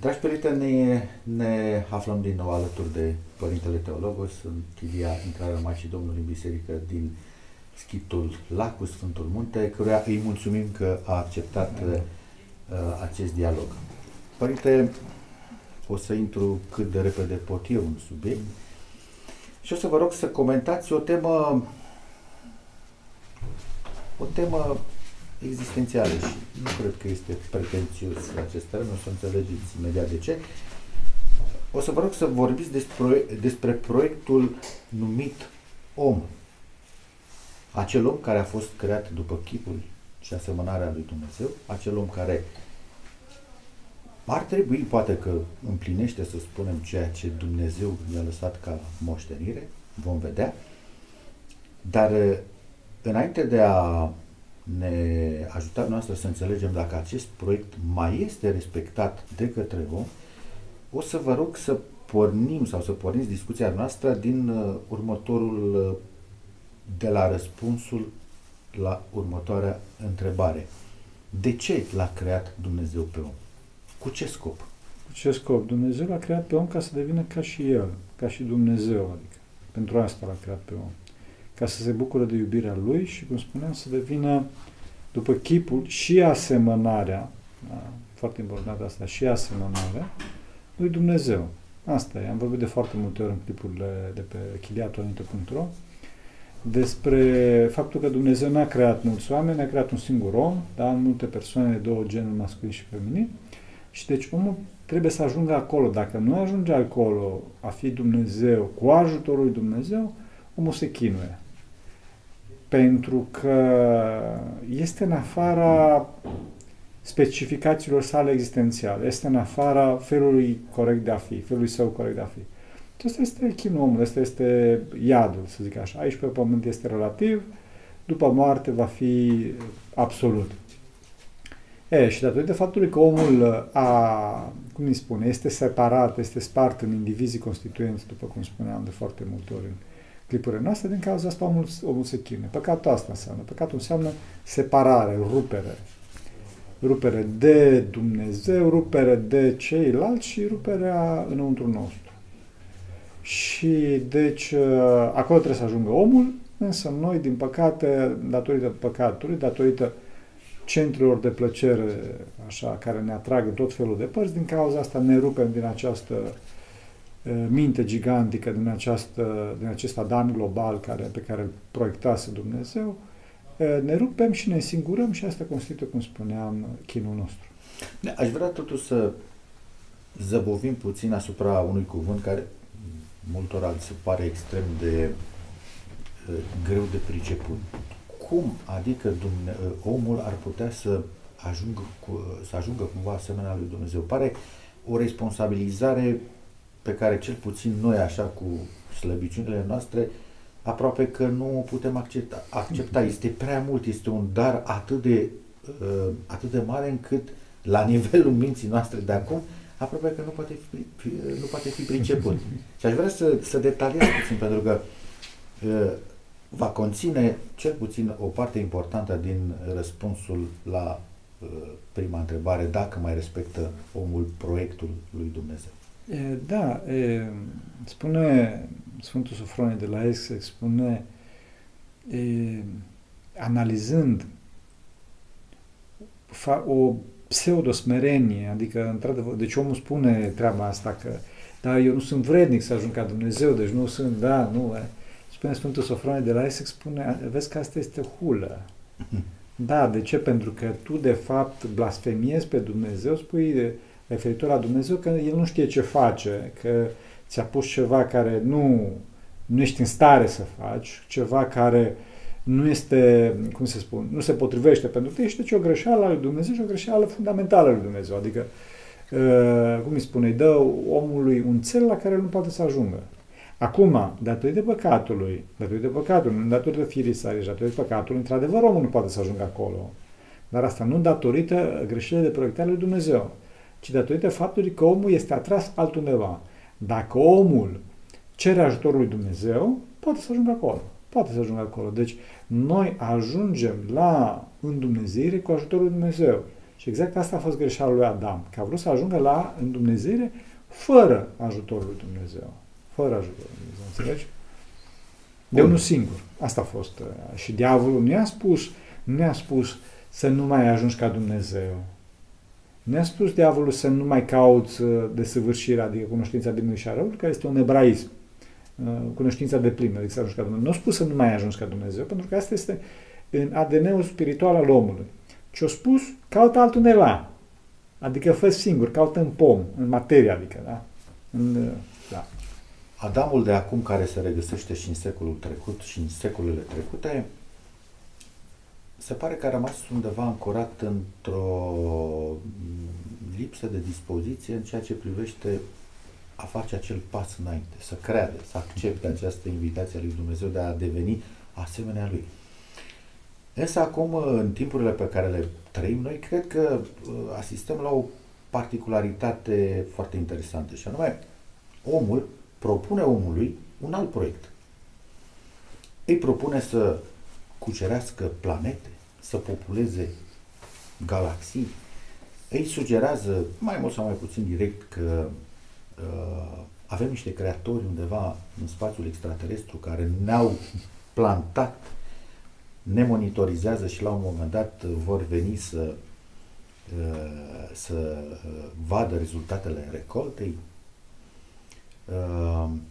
Dragi prieteni, ne, ne aflăm din nou alături de Părintele Teologos în chilia intrarea Maicii Domnului în Biserică din Schitul Lacul Sfântul Munte, căruia îi mulțumim că a acceptat uh, acest dialog. Părinte, o să intru cât de repede pot eu în subiect și o să vă rog să comentați o temă o temă existențiale și nu cred că este pretențios acest termen, o să înțelegeți imediat de ce. O să vă rog să vorbiți despre, despre proiectul numit Om. Acel om care a fost creat după chipul și asemănarea lui Dumnezeu, acel om care ar trebui, poate că împlinește, să spunem, ceea ce Dumnezeu i-a lăsat ca moștenire, vom vedea, dar înainte de a ne ajuta noastră să înțelegem dacă acest proiect mai este respectat de către om, o să vă rog să pornim sau să porniți discuția noastră din uh, următorul, uh, de la răspunsul la următoarea întrebare. De ce l-a creat Dumnezeu pe om? Cu ce scop? Cu ce scop? Dumnezeu l-a creat pe om ca să devină ca și el, ca și Dumnezeu, adică. Pentru asta l-a creat pe om ca să se bucure de iubirea Lui și, cum spuneam, să devină după chipul și asemănarea, da, foarte important asta, și asemănarea lui Dumnezeu. Asta e, am vorbit de foarte multe ori în clipurile de pe chiliatonite.ro despre faptul că Dumnezeu n-a creat mulți oameni, a creat un singur om, da, în multe persoane, două genuri masculin și feminin, și deci omul trebuie să ajungă acolo. Dacă nu ajunge acolo a fi Dumnezeu, cu ajutorul lui Dumnezeu, omul se chinuie pentru că este în afara specificațiilor sale existențiale, este în afara felului corect de a fi, felului său corect de a fi. Și asta este chinul omului, asta este iadul, să zic așa. Aici pe pământ este relativ, după moarte va fi absolut. E, și datorită faptului că omul a, cum îi spune, este separat, este spart în indivizii constituenți, după cum spuneam de foarte multe ori în clipurile noastre, din cauza asta omul, omul se chinuie. Păcatul asta înseamnă. Păcatul înseamnă separare, rupere. Rupere de Dumnezeu, rupere de ceilalți și ruperea înăuntru nostru. Și deci acolo trebuie să ajungă omul, însă noi, din păcate, datorită păcatului, datorită centrelor de plăcere, așa, care ne atrag în tot felul de părți, din cauza asta ne rupem din această minte gigantică din, această, din acest Adam global care, pe care îl proiectase Dumnezeu, ne rupem și ne singurăm și asta constituie, cum spuneam, chinul nostru. Da, aș vrea totuși să zăbovim puțin asupra unui cuvânt care multora se pare extrem de uh, greu de priceput. Cum adică Dumne, omul ar putea să ajungă, cu, să ajungă cumva asemenea lui Dumnezeu? Pare o responsabilizare pe care cel puțin noi, așa, cu slăbiciunile noastre, aproape că nu o putem accepta. accepta. Este prea mult, este un dar atât de, uh, atât de mare încât, la nivelul minții noastre de acum, aproape că nu poate fi, nu poate fi priceput. Și aș vrea să, să detaliez puțin, pentru că uh, va conține cel puțin o parte importantă din răspunsul la uh, prima întrebare, dacă mai respectă omul proiectul lui Dumnezeu. Da, e, spune Sfântul Sofronie de la Essex, spune e, analizând fa, o pseudosmerenie, adică, într-adevăr, deci omul spune treaba asta că, da, eu nu sunt vrednic să ajung ca Dumnezeu, deci nu sunt, da, nu, e. spune Sfântul Sofronie de la Essex, spune, vezi că asta este hulă. Da, de ce? Pentru că tu, de fapt, blasfemiezi pe Dumnezeu, spui, de, referitor la Dumnezeu că El nu știe ce face, că ți-a pus ceva care nu, nu ești în stare să faci, ceva care nu este, cum se spun, nu se potrivește pentru tine, este deci o greșeală a lui Dumnezeu și o greșeală fundamentală a lui Dumnezeu. Adică, uh, cum îi spune, îi dă omului un cel la care nu poate să ajungă. Acum, datorită păcatului, datorită păcatului, nu datorită firii sale, datorită păcatului, într-adevăr omul nu poate să ajungă acolo. Dar asta nu datorită greșelii de proiectare lui Dumnezeu ci datorită faptului că omul este atras altundeva. Dacă omul cere ajutorul lui Dumnezeu, poate să ajungă acolo. Poate să ajungă acolo. Deci, noi ajungem la îndumnezeire cu ajutorul lui Dumnezeu. Și exact asta a fost greșeala lui Adam, că a vrut să ajungă la îndumnezeire fără ajutorul lui Dumnezeu. Fără ajutorul lui Dumnezeu, înțelegi? De unul singur. Asta a fost. Uh, și diavolul nu i-a spus, nu i-a spus să nu mai ajungi ca Dumnezeu. Nu i-a spus diavolul să nu mai cauți uh, desăvârșirea, adică cunoștința de și a răului, care este un ebraism. Uh, cunoștința de plină, adică să ajungi ca Dumnezeu. Nu a spus să nu mai ajungi ca Dumnezeu, pentru că asta este în ADN-ul spiritual al omului. Ce a spus, caută altundeva. Adică fă singur, caută în pom, în materie, adică, da? În, da. Adamul de acum, care se regăsește și în secolul trecut și în secolele trecute, se pare că a rămas undeva ancorat într-o lipsă de dispoziție în ceea ce privește a face acel pas înainte, să creadă, să accepte această invitație a lui Dumnezeu de a deveni asemenea lui. Însă acum, în timpurile pe care le trăim, noi cred că uh, asistăm la o particularitate foarte interesantă și anume, omul propune omului un alt proiect. Îi propune să cucerească planete, să populeze galaxii, îi sugerează, mai mult sau mai puțin direct, că uh, avem niște creatori undeva în spațiul extraterestru care ne-au plantat, ne monitorizează și la un moment dat vor veni să, uh, să uh, vadă rezultatele recoltei, Uh,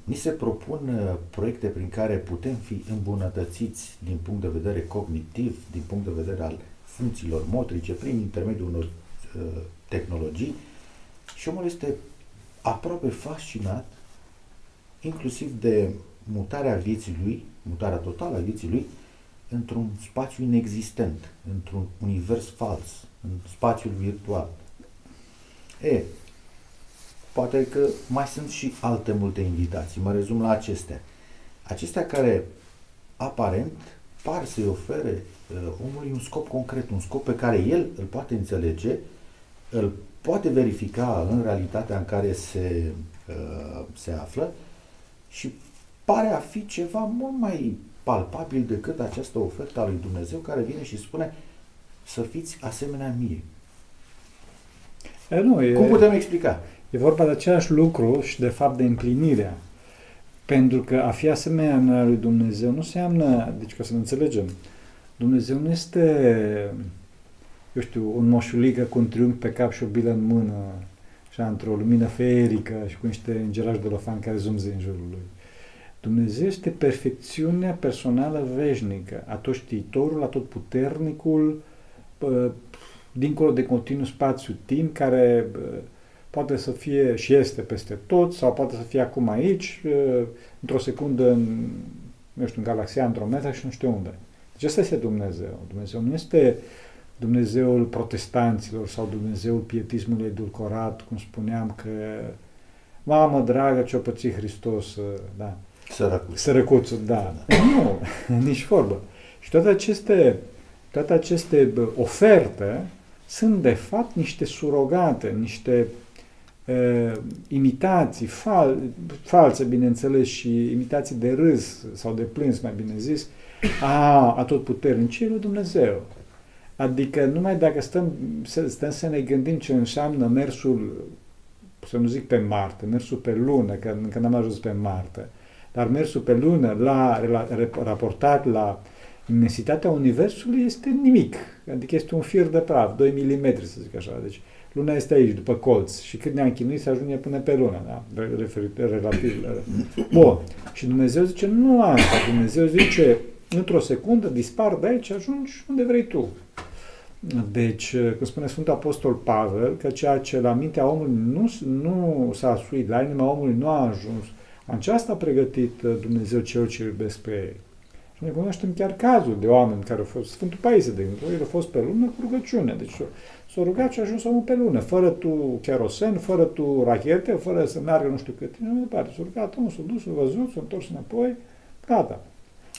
ni se propun uh, proiecte prin care putem fi îmbunătățiți din punct de vedere cognitiv, din punct de vedere al funcțiilor motrice, prin intermediul unor uh, tehnologii și omul este aproape fascinat inclusiv de mutarea vieții lui, mutarea totală a vieții lui, într-un spațiu inexistent, într-un univers fals, în spațiul virtual. E, poate că mai sunt și alte multe invitații. Mă rezum la acestea. Acestea care aparent par să-i ofere uh, omului un scop concret, un scop pe care el îl poate înțelege, îl poate verifica în realitatea în care se, uh, se află și pare a fi ceva mult mai palpabil decât această ofertă a lui Dumnezeu care vine și spune să fiți asemenea mie. E, nu, e, Cum putem explica? E vorba de același lucru și de fapt de împlinirea. Pentru că a fi asemenea lui Dumnezeu nu înseamnă, deci ca să ne înțelegem, Dumnezeu nu este, eu știu, un moșulică cu un triunghi pe cap și o bilă în mână, și într-o lumină feerică și cu niște îngerași de lofan care zumze în jurul lui. Dumnezeu este perfecțiunea personală veșnică, atot știitorul, atot puternicul, dincolo de continuu spațiu-timp, care poate să fie și este peste tot sau poate să fie acum aici, într-o secundă în, nu știu, în galaxia Andromeda și nu știu unde. Deci asta este Dumnezeu. Dumnezeu nu este Dumnezeul protestanților sau Dumnezeul pietismului edulcorat, cum spuneam că mamă dragă ce-o pățit Hristos, da. Sărăcuț. Sărăcuțul, da. da. Nu, nici vorbă. Și toate aceste, toate aceste oferte sunt de fapt niște surogate, niște uh, imitații fal, false, bineînțeles, și imitații de râs sau de plâns, mai bine zis, a, a tot puternic, lui Dumnezeu. Adică numai dacă stăm, stăm să ne gândim ce înseamnă mersul, să nu zic pe Marte, mersul pe lună, că încă n-am ajuns pe Marte, dar mersul pe lună la, la, raportat la imensitatea Universului este nimic. Adică este un fir de praf, 2 mm, să zic așa. Deci Luna este aici, după colț. Și cât ne-am chinuit să ajunge până pe lună, da? Referit, relativ. Bun. Și Dumnezeu zice, nu asta. Dumnezeu zice, într-o secundă dispar de aici, ajungi unde vrei tu. Deci, cum spune Sfântul Apostol Pavel, că ceea ce la mintea omului nu, nu s-a asuit, la inima omului nu a ajuns, aceasta a pregătit Dumnezeu cel ce iubesc pe ei. Și noi cunoaștem chiar cazul de oameni care au fost, Sfântul Paisie, de exemplu, el a fost pe lună cu rugăciune. Deci s-a rugat și a ajuns omul pe lună, fără tu kerosen, fără tu rachete, fără să meargă nu știu cât, și mai departe. S-a rugat, omul s-a dus, s-a văzut, s-a întors înapoi, gata.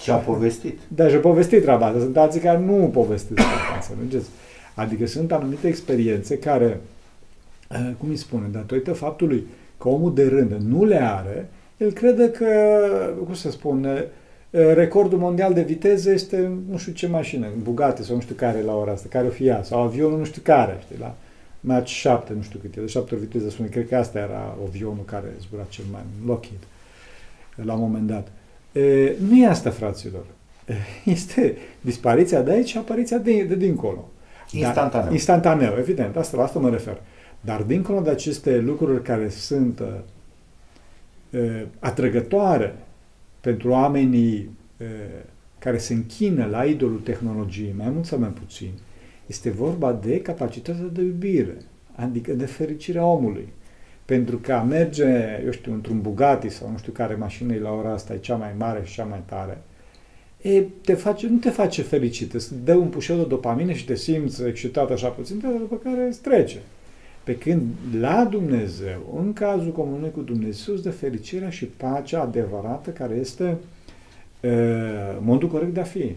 Și a povestit. Da, și a povestit treaba asta. Sunt alții care nu povestesc asta, înțelegeți? Adică sunt anumite experiențe care, eh, cum îi spune, datorită faptului că omul de rând nu le are, el crede că, cum să spune, recordul mondial de viteză este nu știu ce mașină, Bugatti sau nu știu care la ora asta, care o fi ea, sau avionul nu știu care, știi, la Mach 7, nu știu cât e, de 7 ori viteză spune, cred că asta era avionul care zbura cel mai Lockheed la un moment dat. E, nu e asta, fraților. Este dispariția de aici și apariția de, de dincolo. Instantaneu. Dar, instantaneu, evident, asta, la asta mă refer. Dar dincolo de aceste lucruri care sunt uh, atrăgătoare pentru oamenii uh, care se închină la idolul tehnologiei, mai mult sau mai puțin, este vorba de capacitatea de iubire, adică de fericirea omului. Pentru că a merge, eu știu, într-un Bugatti sau nu știu care mașină e la ora asta e cea mai mare și cea mai tare, e, te face, nu te face fericit, îți dă un pușel de dopamină și te simți excitat așa puțin, dar după care îți trece. Pe când la Dumnezeu, în cazul comunului cu Dumnezeu, îți dă fericirea și pacea adevărată care este uh, modul corect de a fi.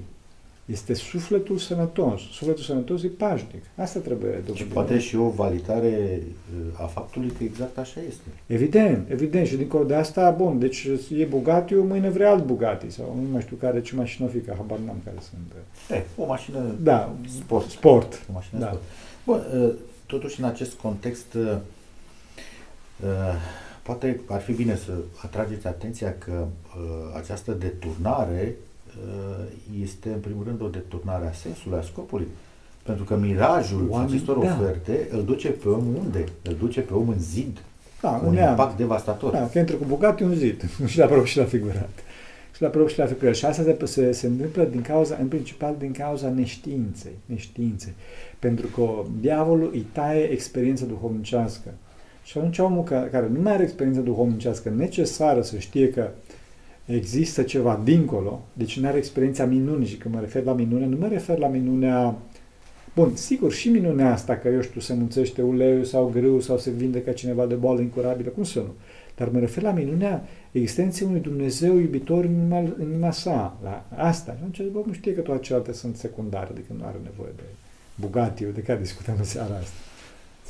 Este sufletul sănătos. Sufletul sănătos e pașnic. Asta trebuie dovedit. Și poate și o validare a faptului că exact așa este. Evident, evident. Și dincolo de asta, bun, deci e Bugatti, mâine vrea alt Bugatti. Sau nu mai știu care, ce mașină o fi, că habar n-am care sunt. E, o mașină da, sport. Sport. O mașină da. sport. Bun, totuși în acest context poate ar fi bine să atrageți atenția că această deturnare Uh, este în primul rând o deturnare a sensului, a scopului. Pentru că mirajul Oameni, acestor da. oferte îl duce pe om unde? Îl duce pe om în zid. Da, un impact neam. devastator. Da, că intră cu Bugatti un zid. și la propriu și la figurat. Și la propriu și la figurat. Și asta se, se, se întâmplă din cauza, în principal din cauza neștiinței. neștiinței. Pentru că diavolul îi taie experiența duhovnicească. Și atunci omul care, care nu mai are experiența duhovnicească necesară să știe că există ceva dincolo, deci nu are experiența minunii și când mă refer la minune, nu mă refer la minunea Bun, sigur, și minunea asta că, eu știu, se munțește uleiul sau grâu sau se vindecă cineva de boală incurabilă, cum să nu? Dar mă refer la minunea existenței unui Dumnezeu iubitor în inima, în inima sa, la asta. Și atunci, bă, nu știe că toate celelalte sunt secundare, adică nu are nevoie de Bugatti, de care discutăm în seara asta.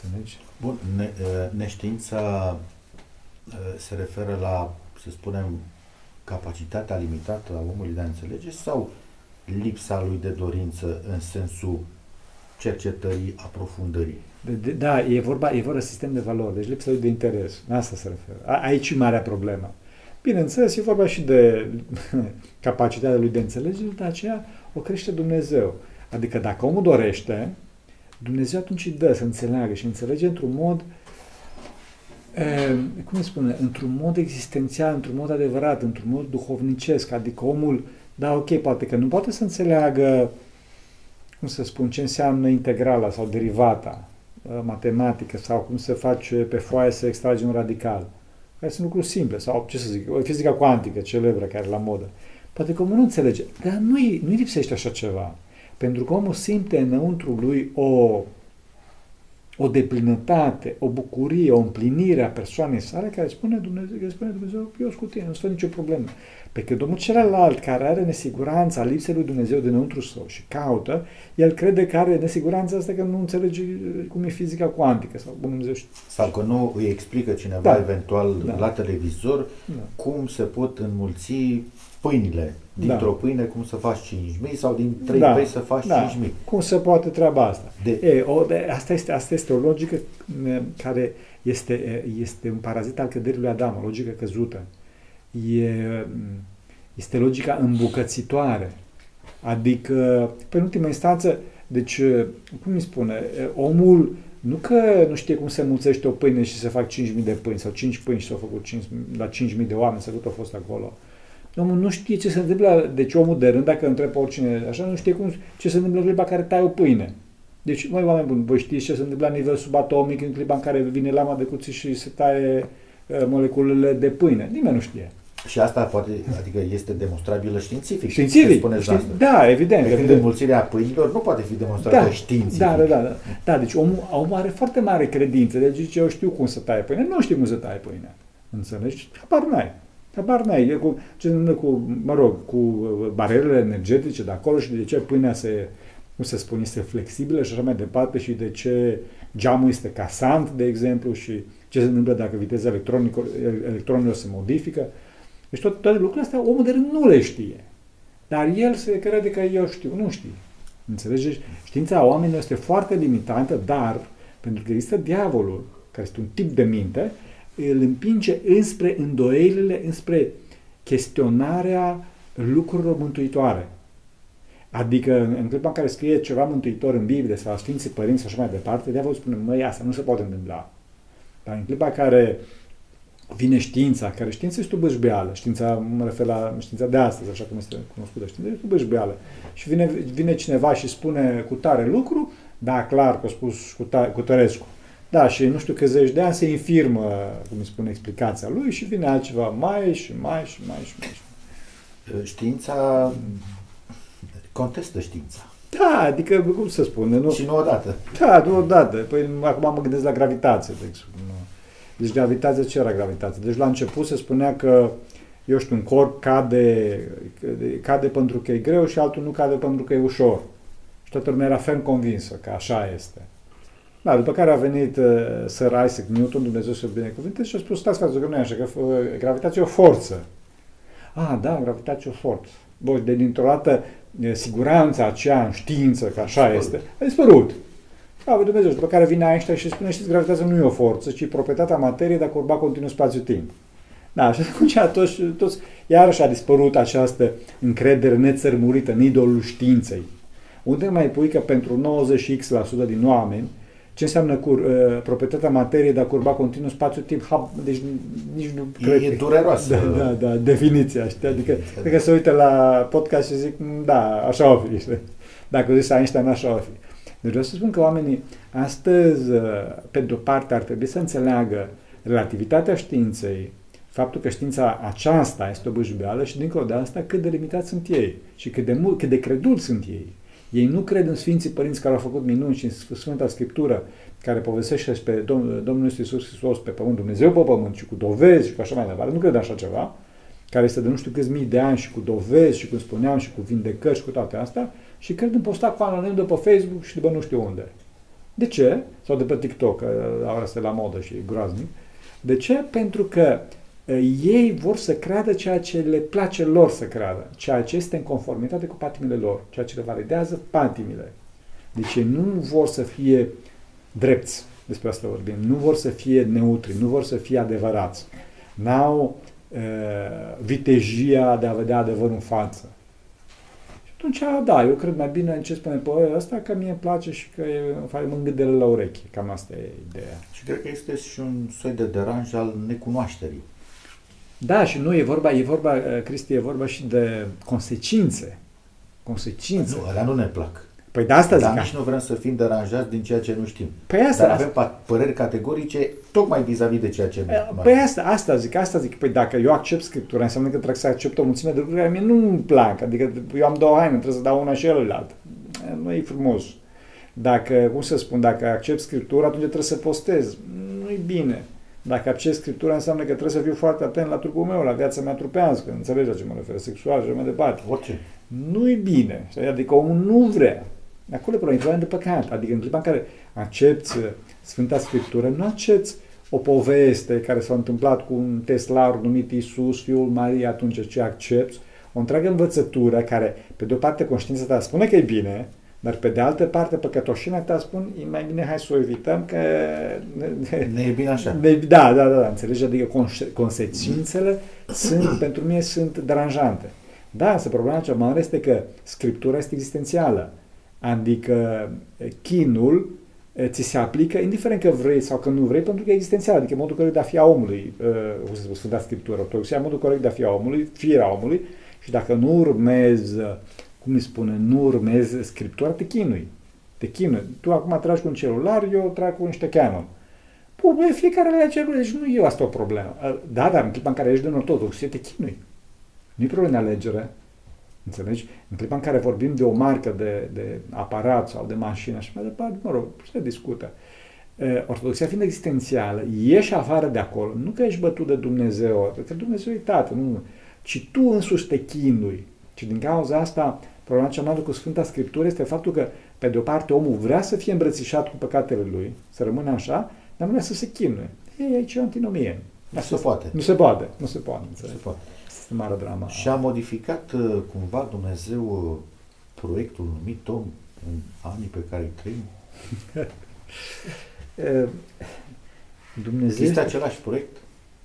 Înțelegi? Bun, ne, neștiința se referă la, să spunem, capacitatea limitată a omului de a înțelege sau lipsa lui de dorință în sensul cercetării, aprofundării? Da, e vorba, e vorba de sistem de valori, deci lipsa lui de interes. Asta se referă. Aici e marea problemă. Bineînțeles, e vorba și de capacitatea lui de înțelegere, dar aceea o crește Dumnezeu. Adică dacă omul dorește, Dumnezeu atunci îi dă să înțeleagă și înțelege într-un mod uh, cum îi spune, într-un mod existențial, într-un mod adevărat, într-un mod duhovnicesc, adică omul, da, ok, poate că nu poate să înțeleagă, cum să spun, ce înseamnă integrala sau derivata matematică sau cum se face pe foaie să extrage un radical. Care sunt lucruri simple sau, ce să zic, o fizica cuantică celebră care e la modă. Poate că omul nu înțelege, dar nu-i, nu-i lipsește așa ceva. Pentru că omul simte înăuntru lui o o deplinătate, o bucurie, o împlinire a persoanei sale care spune Dumnezeu, care spune Dumnezeu, eu sunt cu tine, nu sunt nicio problemă. Pe când omul celălalt care are nesiguranța, lipsei lui Dumnezeu dinăuntru său și caută, el crede că are nesiguranța asta că nu înțelege cum e fizica cuantică sau Dumnezeu știe. Sau că nu îi explică cineva da. eventual da. la televizor da. cum se pot înmulți pâinile. Dintr-o da. pâine cum să faci 5.000 sau din 3 da. pei să faci da. 5.000. Cum se poate treaba asta? De... E, o, de, asta, este, asta este o logică care este, este un parazit al căderii lui Adam, o logică căzută. E, este logica îmbucățitoare. Adică, pe ultima instanță, deci, cum îi spune, omul nu că nu știe cum se mulțește o pâine și se fac 5.000 de pâini sau 5 pâini și s-au făcut 5, la 5.000 de oameni, să cât au fost acolo. Omul nu știe ce se întâmplă, deci omul de rând, dacă întreb oricine, așa, nu știe cum, ce se întâmplă în clipa care tai o pâine. Deci, mai oameni buni, voi știți ce se întâmplă la nivel subatomic în clipa în care vine lama de cuțit și se taie uh, moleculele de pâine? Nimeni nu știe. Și asta poate, adică este demonstrabilă științific. Științific. Spuneți știi, da, evident. Când înmulțirea pâinilor nu poate fi demonstrată da, științific. Da, da, da, da. Da, deci omul, omul are foarte mare credință. Deci zice, eu știu cum să taie pâine. Nu știu cum să taie pâine. Înțelegi? Habar n-ai. Habar n-ai. Cu, ce se întâmplă cu, mă rog, cu uh, barierele energetice de acolo și de ce pâinea se, cum să spun, este flexibilă și așa mai departe și de ce geamul este casant, de exemplu, și ce se întâmplă dacă viteza electronilor se modifică. Deci toate, toate lucrurile astea omul de rând nu le știe. Dar el se crede că eu știu. Nu știi. Înțelegeți? Știința oamenilor este foarte limitată, dar pentru că există diavolul, care este un tip de minte, îl împinge înspre îndoielile, înspre chestionarea lucrurilor mântuitoare. Adică în clipa în care scrie ceva mântuitor în Biblie sau Sfinții Părinți și așa mai departe, diavolul spune, măi, asta nu se poate întâmpla. Dar în clipa în care vine știința, care știința este o bășbeală, știința, mă refer la știința de astăzi, așa cum este cunoscută, știința este o bășbeală. Și vine, vine cineva și spune cu tare lucru, da, clar că a spus cu, tare, cu Tărescu. Da, și nu știu că zeci de ani se infirmă, cum îi spune, explicația lui și vine altceva mai și mai și mai și mai. Și mai. Știința contestă știința. Da, adică, cum să spun, nu? Și nu odată. Da, nu odată. Păi acum mă gândesc la gravitație, de exemplu. Deci gravitația, ce era gravitație? Deci la început se spunea că, eu știu, un corp cade, cade pentru că e greu și altul nu cade pentru că e ușor. Și toată lumea era ferm convinsă că așa este. Da, după care a venit uh, Sir Isaac Newton, Dumnezeu să binecuvinte, și a spus, stați că nu e așa, că uh, gravitația e o forță. Ah, da, gravitația e o forță. Bun, de dintr-o dată siguranța aceea în știință, că așa este, a dispărut. Slavă Dumnezeu, după care vine Einstein și spune, știți, gravitația nu e o forță, ci proprietatea materiei dacă urba continuu spațiu-timp. Da, și atunci toți, toți, iarăși a dispărut această încredere nețărmurită în idolul științei. Unde mai pui că pentru 90x% din oameni, ce înseamnă cur, uh, proprietatea materiei dacă urba continuu spațiu-timp? Deci nici nu cred. E dureroasă. Da, da, da, definiția, știi? Adică, dacă se uită la podcast și zic, mm, da, așa o fi, știi? Dacă zici Einstein, așa o fi. Deci vreau să spun că oamenii astăzi, uh, pe de-o parte, ar trebui să înțeleagă relativitatea științei, faptul că știința aceasta este o băjubeală și dincolo de asta cât de limitați sunt ei și cât de, mult, cât de credul sunt ei. Ei nu cred în Sfinții Părinți care au făcut minuni și în Sfânta Scriptură care povestește despre Domnul Iisus Hristos pe pământ, Dumnezeu pe pământ și cu dovezi și cu așa mai departe. Nu cred așa ceva, care este de nu știu câți mii de ani și cu dovezi și cum spuneam și cu vindecări și cu toate astea și cred în posta cu anonim de pe Facebook și de pe nu știu unde. De ce? Sau de pe TikTok, la ora asta la modă și e groaznic. De ce? Pentru că ei vor să creadă ceea ce le place lor să creadă, ceea ce este în conformitate cu patimile lor, ceea ce le validează patimile. Deci ei nu vor să fie drepți, despre asta vorbim, nu vor să fie neutri, nu vor să fie adevărați. N-au uh, vitejia de a vedea adevărul în față. Și atunci, da, eu cred mai bine în ce spune pe ăsta, că mie îmi place și că mă îngâdele la urechi. Cam asta e ideea. Și cred că este și un soi de deranj al necunoașterii. Da, și nu e vorba, e vorba, uh, Cristi, e vorba și de consecințe. Consecințe. Nu, alea nu ne plac. Păi de asta Dar zic. nici nu vrem să fim deranjați din ceea ce nu știm. Păi asta, Dar avem păreri categorice tocmai vis-a-vis de ceea ce nu Păi asta, asta zic, asta zic. Păi dacă eu accept Scriptura, înseamnă că trebuie să accept o mulțime de lucruri care mie nu îmi plac. Adică eu am două haine, trebuie să dau una și celălalt. Nu e frumos. Dacă, cum să spun, dacă accept Scriptura, atunci trebuie să postez. Nu e bine. Dacă accept Scriptura, înseamnă că trebuie să fiu foarte atent la trupul meu, la viața mea trupească, înțelegi la ce mă refer, sexual și mai departe. Orice. Nu e bine. Adică omul nu vrea. Acolo e problema, de păcat. Adică în clipa în care accepti Sfânta Scriptură, nu accepti o poveste care s-a întâmplat cu un teslar numit Isus, fiul Maria, atunci ce accepti, o întreagă învățătură care, pe de o parte, conștiința ta spune că e bine, dar pe de altă parte, păcătoșina ta spun, e mai bine hai să o evităm că... Ne e bine așa. Ne, da, da, da, da, înțelegi? Adică consecințele sunt, pentru mine sunt deranjante. Da, însă problema cea mare este că Scriptura este existențială. Adică chinul ți se aplică indiferent că vrei sau că nu vrei, pentru că e existențial, adică modul corect de a fi a omului, cum să spun, Sfânta Scriptură, ortodoxia, modul corect de a fi a omului, firea omului, și dacă nu urmezi cum îi spune, nu urmezi Scriptura, te chinui. Te chinui. Tu acum tragi cu un celular, eu trag cu niște Canon. Păi, fiecare le celular, deci nu e asta o problemă. Da, dar în clipa în care ești din ortodoxie, te chinui. Nu-i problemă de alegere. Înțelegi? În clipa în care vorbim de o marcă de, de aparat sau de mașină și mai departe, mă rog, se discută. Ortodoxia fiind existențială, ieși afară de acolo, nu că ești bătut de Dumnezeu, că Dumnezeu e Tată, nu, ci tu însuși te chinui. Și din cauza asta Problema cea mare cu Sfânta Scriptură este faptul că, pe de o parte, omul vrea să fie îmbrățișat cu păcatele lui, să rămână așa, dar nu vrea să se chinuie. Ei, aici e o antinomie. Nu se poate. Nu se poate, nu se poate. Nu se înțelegi? poate. Este mare drama. Și a modificat uh, cumva Dumnezeu uh, proiectul numit om în anii pe care îi trăim? E, Dumnezeu Este este, același proiect?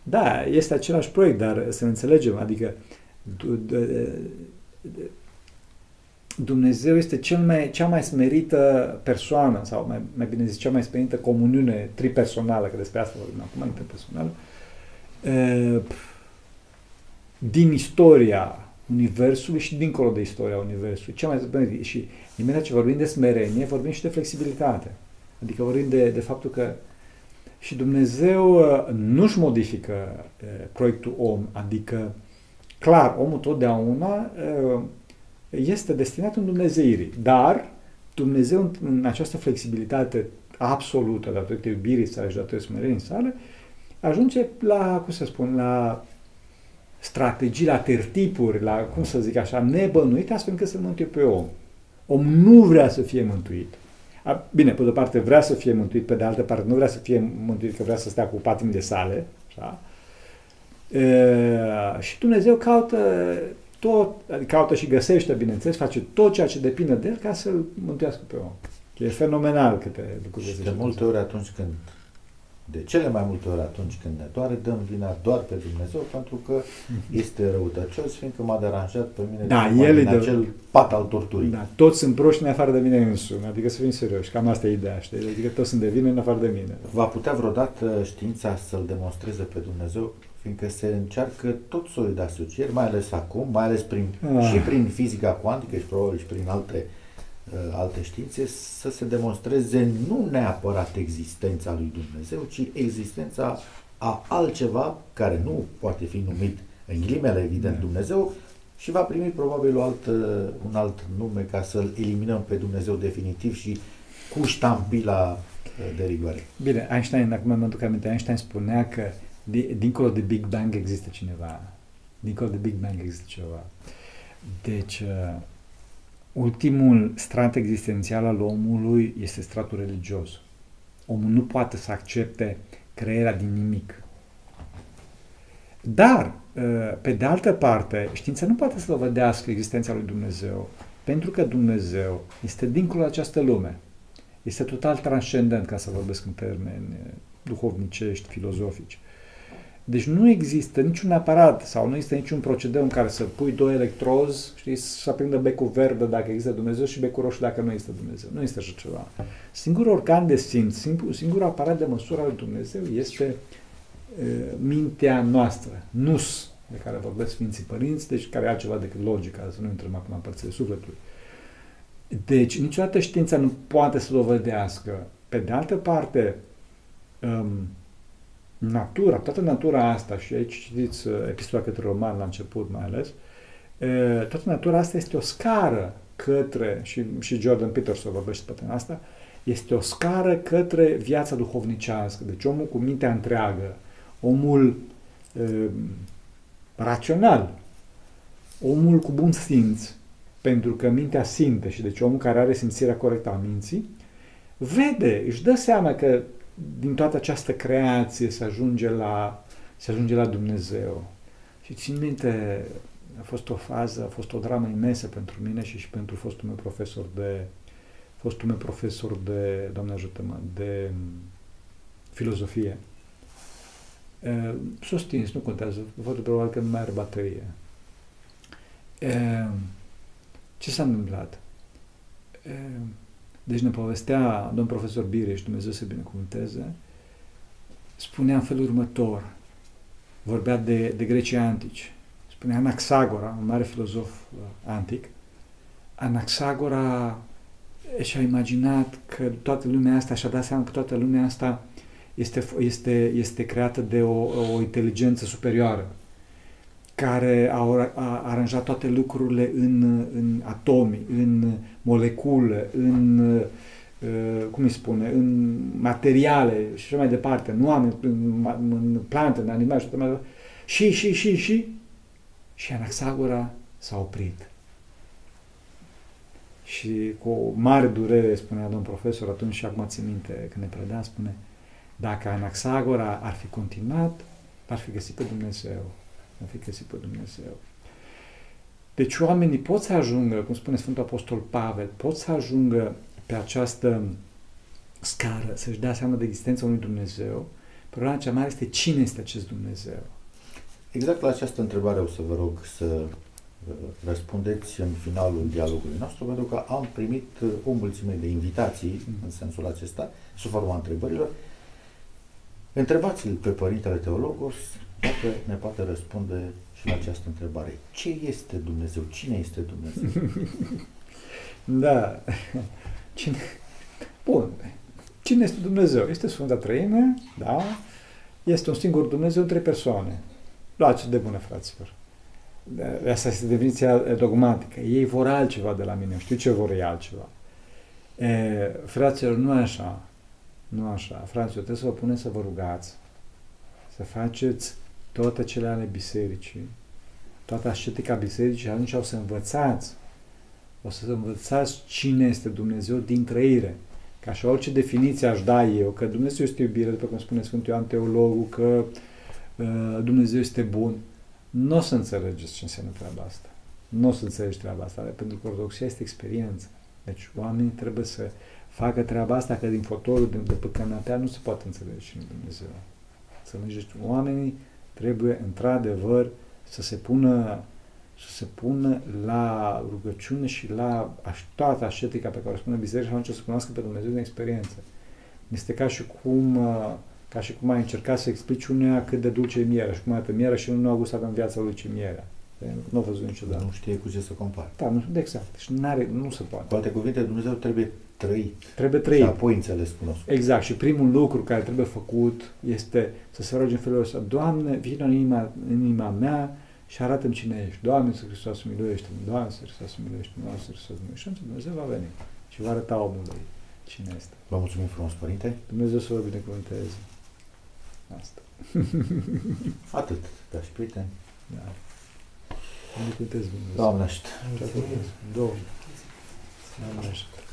da, este același proiect, dar să ne înțelegem, adică du- du- de- Dumnezeu este cel mai, cea mai smerită persoană, sau mai, mai bine zis, cea mai smerită comuniune tripersonală, că despre asta vorbim acum, interpersonală, e, din istoria Universului și dincolo de istoria Universului. Cea mai smerită. Și imediat ce vorbim de smerenie, vorbim și de flexibilitate. Adică vorbim de, de faptul că și Dumnezeu uh, nu-și modifică uh, proiectul om, adică clar, omul totdeauna uh, este destinat în Dumnezeirii, dar Dumnezeu în- în această flexibilitate absolută datorită iubirii sale și datorită smereniei sale, ajunge la, cum să spun, la strategii, la tertipuri, la, cum să zic așa, nebănuite, astfel încât să mântuie pe om. Om nu vrea să fie mântuit. A, Bine, pe de-o parte vrea să fie mântuit, pe de altă parte nu vrea să fie mântuit, că vrea să stea cu patimile sale, așa? E, și Dumnezeu caută tot, adică caută și găsește, bineînțeles, face tot ceea ce depinde de el ca să-l mântuiască pe om. E fenomenal câte lucruri Și de găsește multe ori atunci când, de cele mai multe ori atunci când ne doare, dăm vina doar pe Dumnezeu pentru că este răutăcios, fiindcă m-a deranjat pe mine Da, tocmai el e din de- acel pat al torturii. Da, toți sunt proști în afară de mine însumi, adică să fim serioși, cam asta e ideea, știi? Adică toți sunt de vină în afară de mine. Va putea vreodată știința să-L demonstreze pe Dumnezeu, fiindcă se încearcă tot soiul de asocieri, mai ales acum, mai ales prin, Ah. și prin fizica cuantică și probabil și prin alte, uh, alte științe, să se demonstreze nu neapărat existența lui Dumnezeu, ci existența a altceva care nu poate fi numit în ghilimele, evident, Da. Dumnezeu, și va primi probabil o alt, uh, un alt nume ca să-L eliminăm pe Dumnezeu definitiv și cu ștampila uh, de rigoare. Bine, Einstein, acum mă duc aminte, Einstein spunea că di- dincolo de Big Bang există cineva. Dincolo de Big Bang există ceva. Deci, uh, ultimul strat existențial al omului este stratul religios. Omul nu poate să accepte crearea din nimic. Dar, uh, pe de altă parte, știința nu poate să dovedească existența lui Dumnezeu, pentru că Dumnezeu este dincolo de această lume. Este total transcendent, ca să vorbesc în termeni eh, duhovnicești, filozofici. Deci nu există niciun aparat sau nu există niciun procedeu în care să pui doi electrozi, știi, să aprindă becul verde dacă există Dumnezeu și becul roșu dacă nu există Dumnezeu. Nu este așa ceva. Singurul organ de simț, singur, singurul aparat de măsură al lui Dumnezeu este uh, mintea noastră, nus, de care vorbesc Sfinții Părinți, deci care e altceva decât logica, să nu intrăm acum în părțile sufletului. Deci, niciodată știința nu poate să dovedească. Pe de altă parte, um, natura, toată natura asta, și aici citiți uh, epistola către roman la început mai ales, uh, toată natura asta este o scară către, și, și Jordan Peterson vorbește pe asta, este o scară către viața duhovnicească. Deci omul cu mintea întreagă, omul uh, rațional, omul cu bun simț, pentru că mintea simte și deci omul care are simțirea corectă a minții, vede, își dă seama că din toată această creație se ajunge la, se ajunge la Dumnezeu. Și țin minte, a fost o fază, a fost o dramă imensă pentru mine și și pentru fostul meu profesor de fostul meu profesor de, Doamne ajută-mă, de mm, filozofie. E, S-a stins, nu contează, foarte probabil că nu mai are baterie. E, ce s-a întâmplat? E, deci ne povestea domn profesor Bireș, Dumnezeu să binecuvânteze, spunea în felul următor, vorbea de, de grecii antici, spunea Anaxagora, un mare filozof uh, antic, Anaxagora și-a imaginat că toată lumea asta, și-a dat seama că toată lumea asta este, este, este creată de o, o inteligență superioară, care a, a aranjat toate lucrurile în, în atomi, în molecule, în, uh, cum îi spune, în materiale și așa mai departe, în oameni, în, în plante, în animale și tot mai departe. Și, și, și, și, și Anaxagora s-a oprit. Și cu o mare durere, spunea domn profesor, atunci și acum țin minte când ne predea, spune, dacă Anaxagora ar fi continuat, l-ar fi găsit pe Dumnezeu. L-ar fi găsit pe Dumnezeu. Deci oamenii pot să ajungă, cum spune Sfântul Apostol Pavel, pot să ajungă pe această scară, să-și dea seama de existența unui Dumnezeu. Problema cea mare este cine este acest Dumnezeu. Exact la această întrebare o să vă rog să uh, răspundeți în finalul dialogului nostru, pentru că am primit uh, o mulțime de invitații mm. în sensul acesta, sub forma întrebărilor. Întrebați-l pe Părintele Teologos dacă ne poate răspunde și la această întrebare. Ce este Dumnezeu? Cine este Dumnezeu? da. Cine... Bun. Cine este Dumnezeu? Este Sfânta Trăime, da? Este un singur Dumnezeu, trei persoane. Luați de bună, fraților. Asta este definiția dogmatică. Ei vor altceva de la mine. Știu ce vor ei altceva. E, fraților, nu așa. Nu așa. Fraților, trebuie să vă puneți să vă rugați. Să faceți toate cele ale bisericii. Toată ascetica bisericii. Atunci o să învățați. O să învățați cine este Dumnezeu din trăire. Ca și orice definiție aș da eu, că Dumnezeu este iubire, după cum spune Sfântul Ioan Teologul, că uh, Uh, Dumnezeu este bun, nu o să înțelegeți ce înseamnă treaba asta. Nu o să înțelegi treaba asta, pentru că ortodoxia este experiență. Deci oamenii trebuie să facă treaba asta, că din fotorul de, de pe canapea nu se poate înțelege cine Dumnezeu. Să înțelegeți, oamenii trebuie într-adevăr să se pună să se pună la rugăciune și la toată ascetica pe care o spune biserica și atunci să cunoască pe Dumnezeu din experiență. Este ca și cum uh, ca și cum ai încercat să explici uneia cât de dulce e mierea și cum arată mierea și nu a gustat în viața lui ce mierea. Nu a văzut niciodată. Nu știe cu ce să compare. Da, nu, exact. Și n-are, nu se poate. Cu alte cuvinte, Dumnezeu trebuie trăit. Trebuie trăit. Și apoi înțeles cunoscut. Exact. Și primul lucru care trebuie făcut este să se roage în felul ăsta. Doamne, vină în inima, în inima mea și arată-mi cine ești. Doamne, să Hristos miluiește Doamne, să Hristos miluiește Doamne, să Hristos miluiește Și Dumnezeu va veni și va arăta omului cine este. Vă mulțumim frumos, Părinte. Dumnezeu să vă binecuvânteze. Asta. Atât, dragi prieteni. Da. Nu puteți Doamne ajută. Doamne ajută. Doamne ajută.